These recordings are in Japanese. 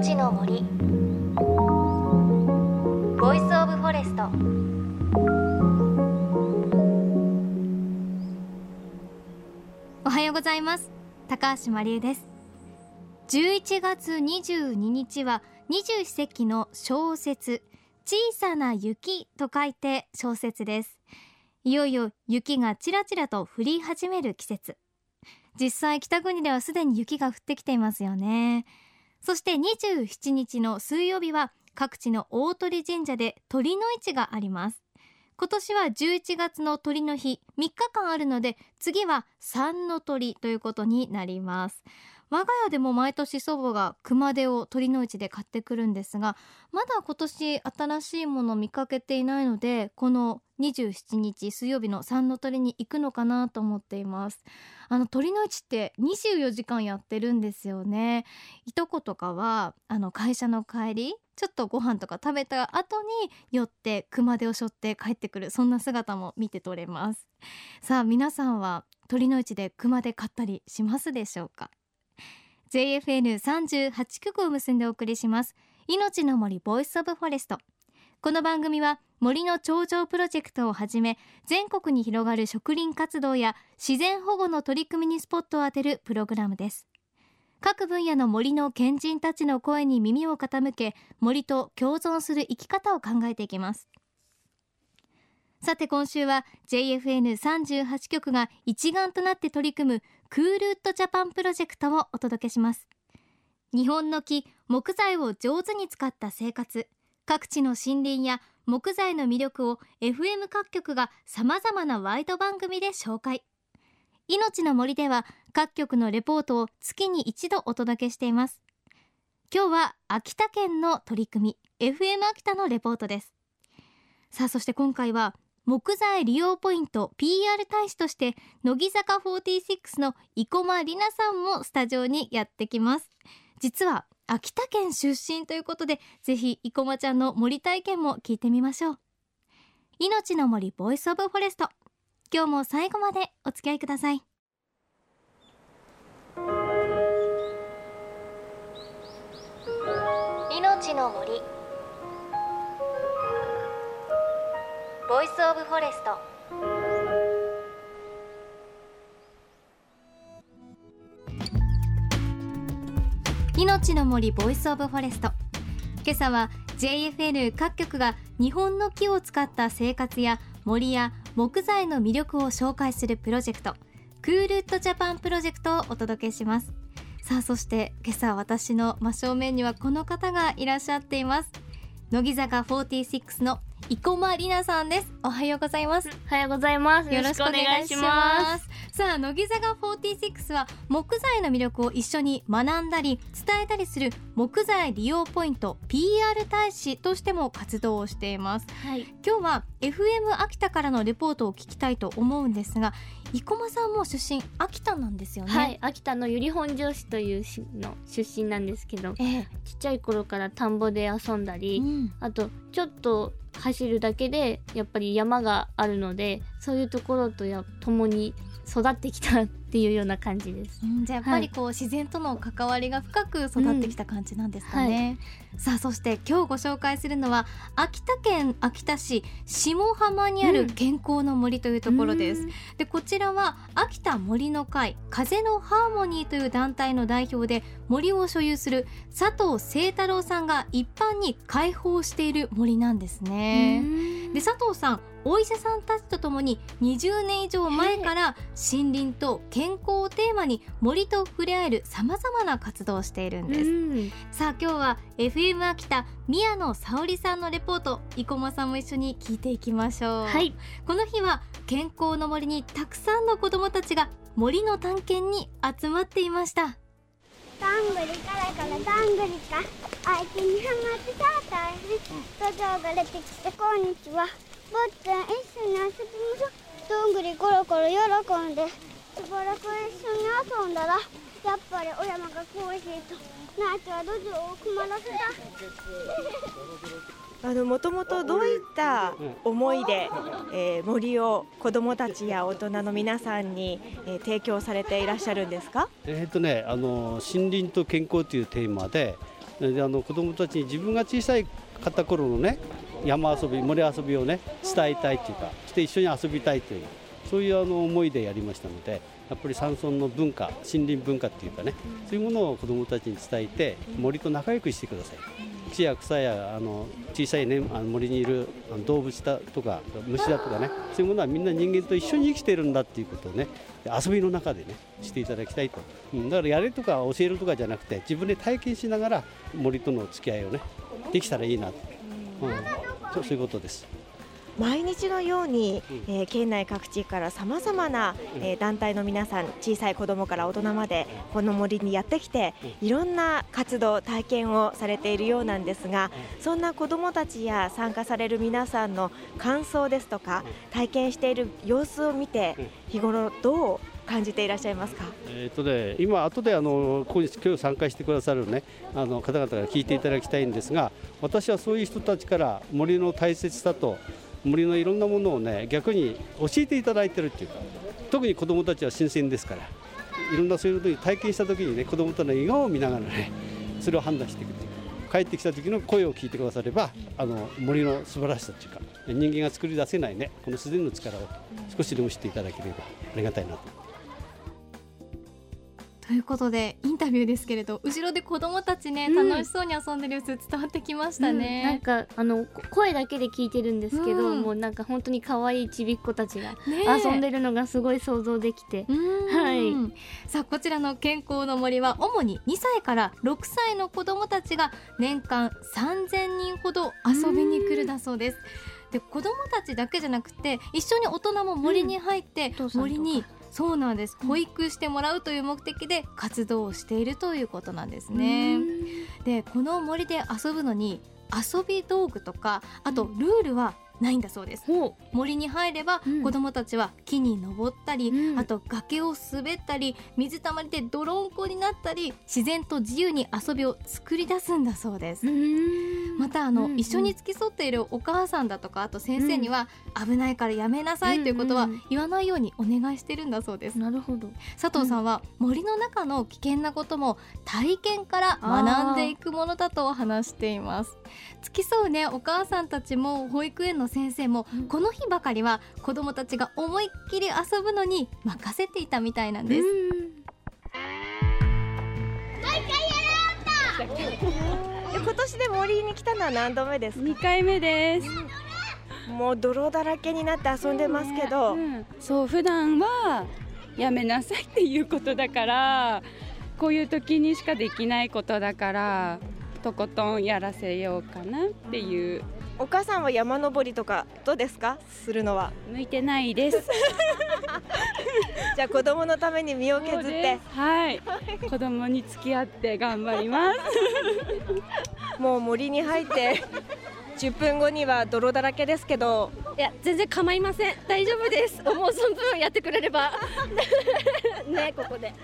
命の森。 Voice of Forest。おはようございます。高橋真理恵です。11月22日は二十四節気の小雪小さな雪と書いて小雪です。いよいよ雪がちらちらと降り始める季節。実際北国ではすでに雪が降ってきていますよね。そして27日の水曜日は各地の大鳥神社で鳥の市があります。今年は11月の鳥の日3日間あるので次は三の鳥ということになります。我が家でも毎年祖母が熊手を鳥の市で買ってくるんですがまだ今年新しいもの見かけていないのでこの27日水曜日の三の鳥に行くのかなと思っています。あの酉の市って24時間やってるんですよね。いとことかはあの会社の帰りちょっとご飯とか食べた後に寄って熊手を背負って帰ってくるそんな姿も見て取れます。さあ皆さんは酉の市で熊手買ったりしますでしょうか？JFN38 局を結んでお送りします。命の森 Voice of Forest。この番組は森の頂上プロジェクトをはじめ全国に広がる植林活動や自然保護の取り組みにスポットを当てるプログラムです。各分野の森の賢人たちの声に耳を傾け森と共存する生き方を考えていきます。さて今週は JFN38 局が一丸となって取り組むクールウッドジャパンプロジェクトをお届けします。日本の木木材を上手に使った生活。各地の森林や木材の魅力を FM 各局がさまざまなワイド番組で紹介。命の森では各局のレポートを月に一度お届けしています。今日は秋田県の取り組み FM 秋田のレポートです。さあそして今回は木材利用ポイント PR 大使として乃木坂46の生駒里奈さんもスタジオにやってきます。実は秋田県出身ということでぜひ生駒ちゃんの森体験も聞いてみましょう。命の森 Voice of Forest。今日も最後までお付き合いください。命の森。 Voice of Forest。命の森 Voice of Forest。今朝は JFN 各局が日本の木を使った生活や森や木材の魅力を紹介するプロジェクト Cool Wood Japan Project をお届けします。さあそして今朝私の真正面にはこの方がいらっしゃっています。乃木坂46の生駒里奈さんです。おはようございます。おはようございます。よろしくお願いします。さあ乃木坂46は木材の魅力を一緒に学んだり伝えたりする木材利用ポイント PR 大使としても活動をしています。はい。今日は FM 秋田からのレポートを聞きたいと思うんですが生駒さんも出身秋田なんですよね？はい、秋田の由利本荘市という市の出身なんですけど、ええ。ちっちゃい頃から田んぼで遊んだり、うん。あとちょっと走るだけでやっぱり山があるので、そういうところとや共に育ってきたっていうような感じです。うんじゃあやっぱりこう、自然との関わりが深く育ってきた感じなんですかね、さあそして今日ご紹介するのは秋田県秋田市下浜にあるうん。健康の森というところです、うん。でこちらは秋田森の会風のハーモニーという団体の代表で森を所有する佐藤清太郎さんが一般に開放している森なんですね、で佐藤さんお医者さんたちとともに20年以上前から森林と健康をテーマに森と触れ合えるさまざまな活動をしているんうです、ん。さあ今日は FM 秋田宮野沙織さんのレポート生駒さんも一緒に聞いていきましょう、はい、この日は健康の森にたくさんの子どもたちが森の探検に集まっていました。どんぐりからからどんぐりか。相手にはまってさ大変土壌が出てきてこんにちは坊ちゃん一緒に遊びましょう。どんぐりコロコロ喜んでしばらく一緒に遊んだらやっぱりお山が恋しいと。ナイトは土壌を困らせたあのもともとどういった思いで、えー森を子どもたちや大人の皆さんに、えー提供されていらっしゃるんですか？えーとね、あの森林と健康というテーマで、であの子どもたちに自分が小さいかった頃のね山遊び森遊びをね伝えたいっていうかして一緒に遊びたいというそういうあの思いでやりましたのでやっぱり山村の文化森林文化っていうかねそういうものを子どもたちに伝えて森と仲良くしてください。木や草やあの小さい、ね、あの森にいる動物だとか虫だとかねそういうものはみんな人間と一緒に生きてるんだっていうことをね遊びの中でねしていただきたいと、うん、だからやれとか教えるとかじゃなくて自分で体験しながら森との付き合いをねできたらいいなと、うん、そういうことです。毎日のように、えー県内各地からさまざまな、えー団体の皆さん小さい子どもから大人までこの森にやってきていろんな活動体験をされているようなんですがそんな子どもたちや参加される皆さんの感想ですとか体験している様子を見て日頃どう感じていらっしゃいますか？えーとね、今、後であのここに今日参加してくださる、ね、あの方々から聞いていただきたいんですが私はそういう人たちから森の大切さと森のいろんなものを、ね、逆に教えていただいてるっていうか特に子どもたちは新鮮ですからいろんなそういうことに体験した時にね子どもとの笑顔を見ながらねそれを判断していくっていうか帰ってきた時の声を聞いてくださればあの森の素晴らしさっていうか人間が作り出せないねこの自然の力を少しでも知っていただければありがたいなと。ということでインタビューですけれど後ろで子供たちね、うん。楽しそうに遊んでる様子伝わってきましたね、うんなんかあのこ声だけで聞いてるんですけど、うん。もうなんか本当に可愛いちびっ子たちが遊んでるのがすごい想像できて、はいはい。さあこちらの健康の森は主に2歳から6歳の子どもたちが年間3000人ほど遊びに来るだそうです。で子どもたちだけじゃなくて一緒に大人も森に入って、森にそうなんです。保育してもらうという目的で活動をしているということなんですね。でこの森で遊ぶのに遊び道具とかあとルールはないんだそうです。ほ森に入ればうん。子どもたちは木に登ったり、うん。あと崖を滑ったり水たまりで泥んこになったり自然と自由に遊びを作り出すんだそうです。またあの、うんうん。一緒に付き添っているお母さんだとかあと先生には、危ないからやめなさいということは言わないようにお願いしてるんだそうです。なるほど。佐藤さんは森の中の危険なことも体験から学んでいくものだと話しています。付き添うねお母さんたちも保育園の先生も、うん。この日ばかりは子どもたちが思いっきり遊ぶのに任せていたみたいなんです、今年で森に来たのは何度目ですか？2回目です。もう泥だらけになって遊んでますけど、うん。そう普段はやめなさいっていうことだからこういう時にしかできないことだからとことんやらせようかなっていうお母さんは山登りとかどうですか？するのは。向いてないです。じゃあ子供のために身を削って。はい。子供に付き合って頑張ります。もう森に入って10分後には泥だらけですけど。いや全然構いません。大丈夫です。思う存分やってくれれば。ねここで。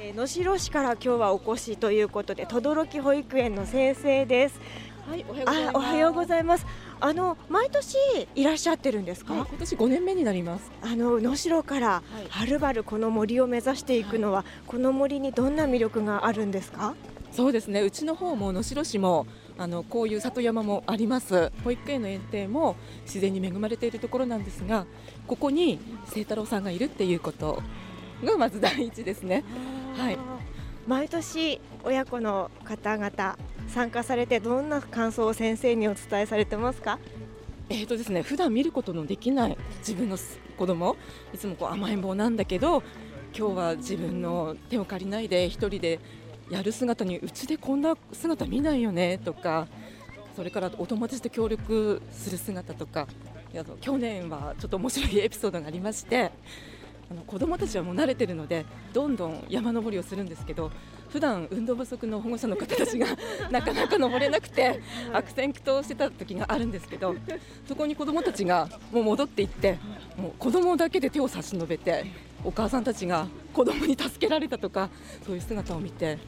えー能代市から今日はお越しということで轟保育園の先生ですはいおはよあおはようございます。あの毎年いらっしゃってるんですか、今年5年目になります。あの能代からはるばるこの森を目指していくのは、この森にどんな魅力があるんですか？そうですね。うちの方も能代市もあのこういう里山もあります。保育園の園庭も自然に恵まれているところなんですがここに清太郎さんがいるっていうことがまず第一ですね。はい。毎年親子の方々参加されてどんな感想を先生にお伝えされてますか？えーとですね普段見ることのできない自分の子供いつもこう甘えん坊なんだけど今日は自分の手を借りないで一人でやる姿にうちでこんな姿見ないよねとかそれからお友達と協力する姿とかいやあの去年はちょっと面白いエピソードがありましてあの子供たちはもう慣れてるのでどんどん山登りをするんですけど普段運動不足の保護者の方たちが なかなか登れなくて悪戦苦闘してた時があるんですけどそこに子供たちがもう戻っていってもう子供だけで手を差し伸べてお母さんたちが子供に助けられたとかそういう姿を見て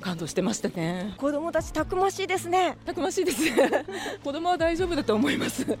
感動してましたね。子供たちたくましいですね。たくましいです。子供は大丈夫だと思います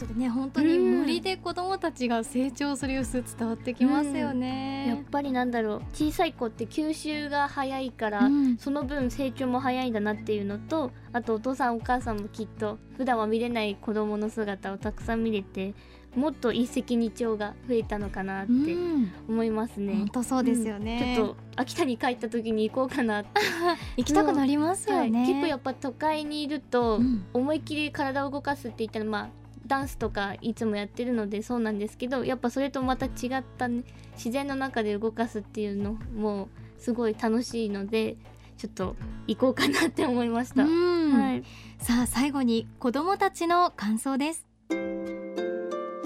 ことでね本当に森で子どもたちが成長する様子伝わってきますよね、やっぱりなんだろう小さい子って吸収が早いから、うん。その分成長も早いんだなっていうのとあとお父さんお母さんもきっと普段は見れない子供の姿をたくさん見れてもっと一石二鳥が増えたのかなってうん。思いますね。本当そうですよね、ちょっと秋田に帰った時に行こうかなって、行きたくなりますよはい。ね、結構やっぱ都会にいると、うん。思いっきり体を動かすって言ったらまあダンスとかいつもやってるのでそうなんですけどやっぱそれとまた違った、ね、自然の中で動かすっていうのもすごい楽しいのでちょっと行こうかなって思いました。うん。はい、さあ最後に子どもたちの感想です。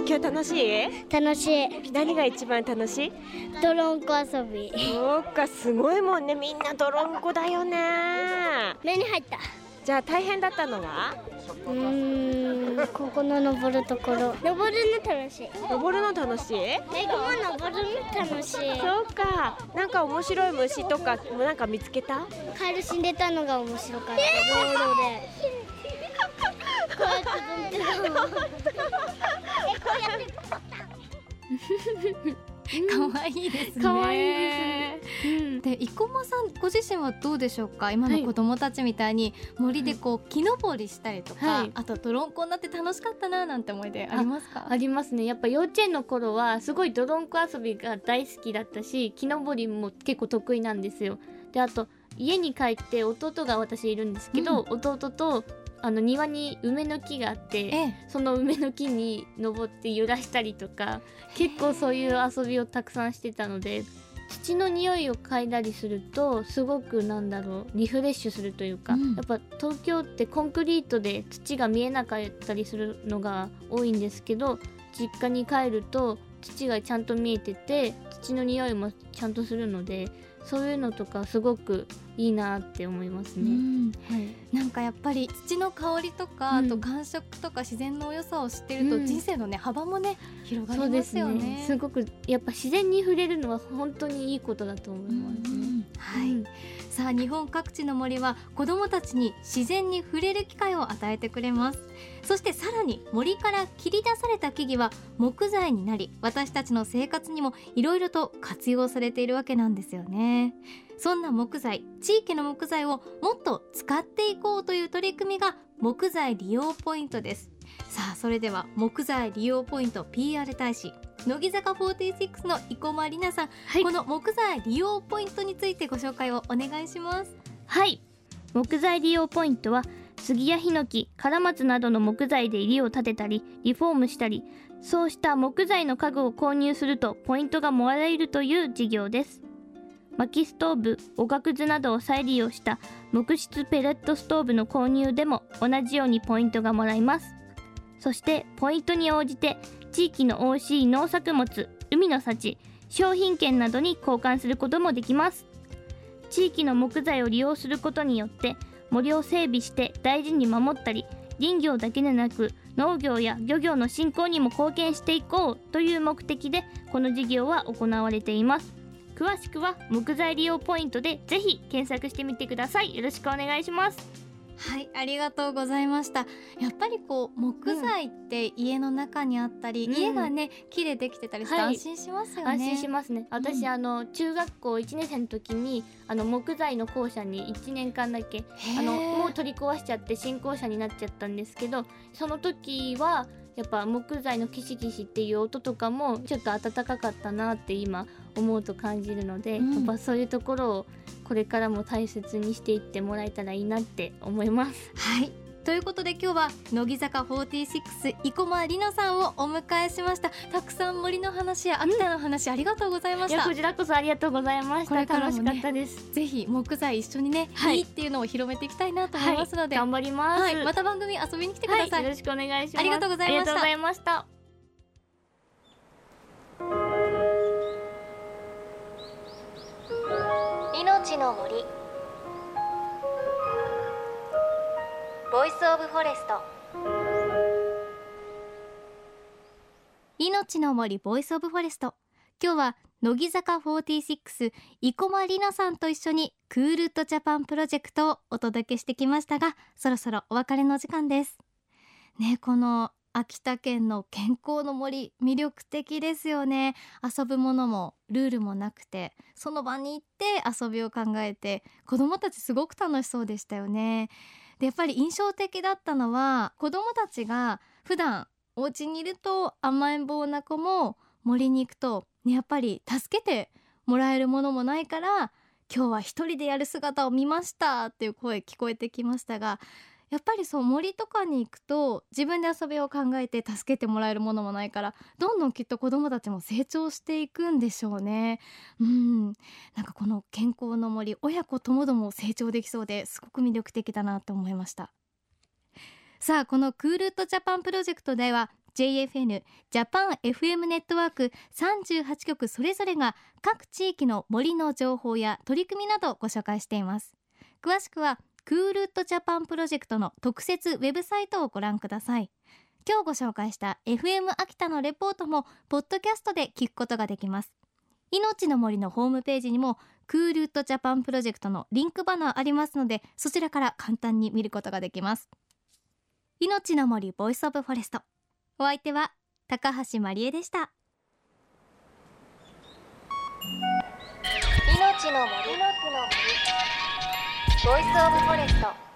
今日楽しい？楽しい。何が一番楽しい？ドロンコ遊び。そうかすごいもんね。みんな泥んこだよね。目に入ったじゃあ大変だったのは？うーんここの登るところ。登るの楽しい。登るの楽しい？えも登るの楽しい。そうか。なんか面白い虫とかもなんか見つけた？カエル死んでたのが面白かった。道路で。こうやって飛んで。こうやって可愛いですね。可愛いです。うん。で生駒さんご自身はどうでしょうか？今の子供たちみたいに森でこう木登りしたりとか、はい。あと泥んこになって楽しかったななんて思い出ありますか？ありますね。やっぱ幼稚園の頃はすごいドロンコ遊びが大好きだったし木登りも結構得意なんですよ。であと家に帰って弟が私いるんですけど、弟とあの庭に梅の木があってええ。その梅の木に登って揺らしたりとか結構そういう遊びをたくさんしてたので土の匂いを嗅いだりするとすごくなんだろうリフレッシュするというか、うん。やっぱ東京ってコンクリートで土が見えなかったりするのが多いんですけど実家に帰ると土がちゃんと見えてて土の匂いもちゃんとするのでそういうのとかすごくいいなって思いますね。うん。はい。なんかやっぱり土の香りとか、うん。あと感触とか自然の良さを知ってると、うん。人生のね幅もね広がりますですね。よね。すごくやっぱ自然に触れるのは本当にいいことだと思いますね。はい、うん。さあ日本各地の森は子どもたちに自然に触れる機会を与えてくれます。そしてさらに森から切り出された木々は木材になり私たちの生活にもいろいろと活用されているわけなんですよねそんな木材地域の木材をもっと使っていこうという取り組みが木材利用ポイントです。さあそれでは木材利用ポイント PR 大使乃木坂46の生駒里奈さんはい。この木材利用ポイントについてご紹介をお願いします。はい。木材利用ポイントは杉やヒノキカラマツなどの木材で家を建てたりリフォームしたりそうした木材の家具を購入するとポイントがもらえるという事業です薪ストーブおがくずなどを再利用した木質ペレットストーブの購入でも同じようにポイントがもらえます。そしてポイントに応じて地域の美味しい農作物海の幸商品券などに交換することもできます地域の木材を利用することによって森を整備して大事に守ったり林業だけでなく農業や漁業の振興にも貢献していこうという目的でこの事業は行われています詳しくは木材利用ポイントでぜひ検索してみてください。よろしくお願いします。はい、ありがとうございました。やっぱりこう木材って家の中にあったり、うん。家がね木でできてたりしてはい。安心しますよね。安心しますね。私、うん。あの中学校1年生の時にあの木材の校舎に1年間だけあのもう取り壊しちゃって新校舎になっちゃったんですけどその時はやっぱ木材のキシキシっていう音とかもちょっと暖かかったなって今思うと感じるので、うんやっぱそういうところをこれからも大切にしていってもらえたらいいなって思います。はい。ということで今日は乃木坂46生駒里奈さんをお迎えしました。たくさん森の話や秋田の話、ありがとうございましたこ。ちらこそありがとうございました。ね楽しかったです。ぜひ木材一緒にね、はいい、いっていうのを広めていきたいなと思いますので、頑張ります。はい、また番組遊びに来てください。はい、よろしくお願いします。ありがとうございましたありがとうございました。命の森。 Voice of Forest。命の森 Voice of Forest。今日は乃木坂46生駒里奈さんと一緒に Cool Wood Japan Project をお届けしてきましたがそろそろお別れの時間です。ねこの秋田県の健康の森魅力的ですよね。遊ぶものもルールもなくてその場に行って遊びを考えて子どもたちすごく楽しそうでしたよね。でやっぱり印象的だったのは子どもたちが普段お家にいると甘えん坊な子も森に行くと、ね、やっぱり助けてもらえるものもないから今日は一人でやる姿を見ましたっていう声聞こえてきましたがやっぱりそう森とかに行くと自分で遊びを考えて助けてもらえるものもないからどんどんきっと子どもたちも成長していくんでしょうね。うん。なんかこの健康の森親子ともども成長できそうですごく魅力的だなと思いました。さあこのクールとジャパンプロジェクトでは JFN ジャパン FM ネットワーク38局それぞれが各地域の森の情報や取り組みなどをご紹介しています。詳しくは Cool Wood Japan Project の特設ウェブサイトをご覧ください。今日ご紹介した FM 秋田のレポートもポッドキャストで聞くことができます。命の森のホームページにも Cool Wood Japan Project のリンクバナーありますのでそちらから簡単に見ることができます。命の森 Voice of Forest。お相手は高橋真理恵でした。命の森の森ボイスオブフォレスト。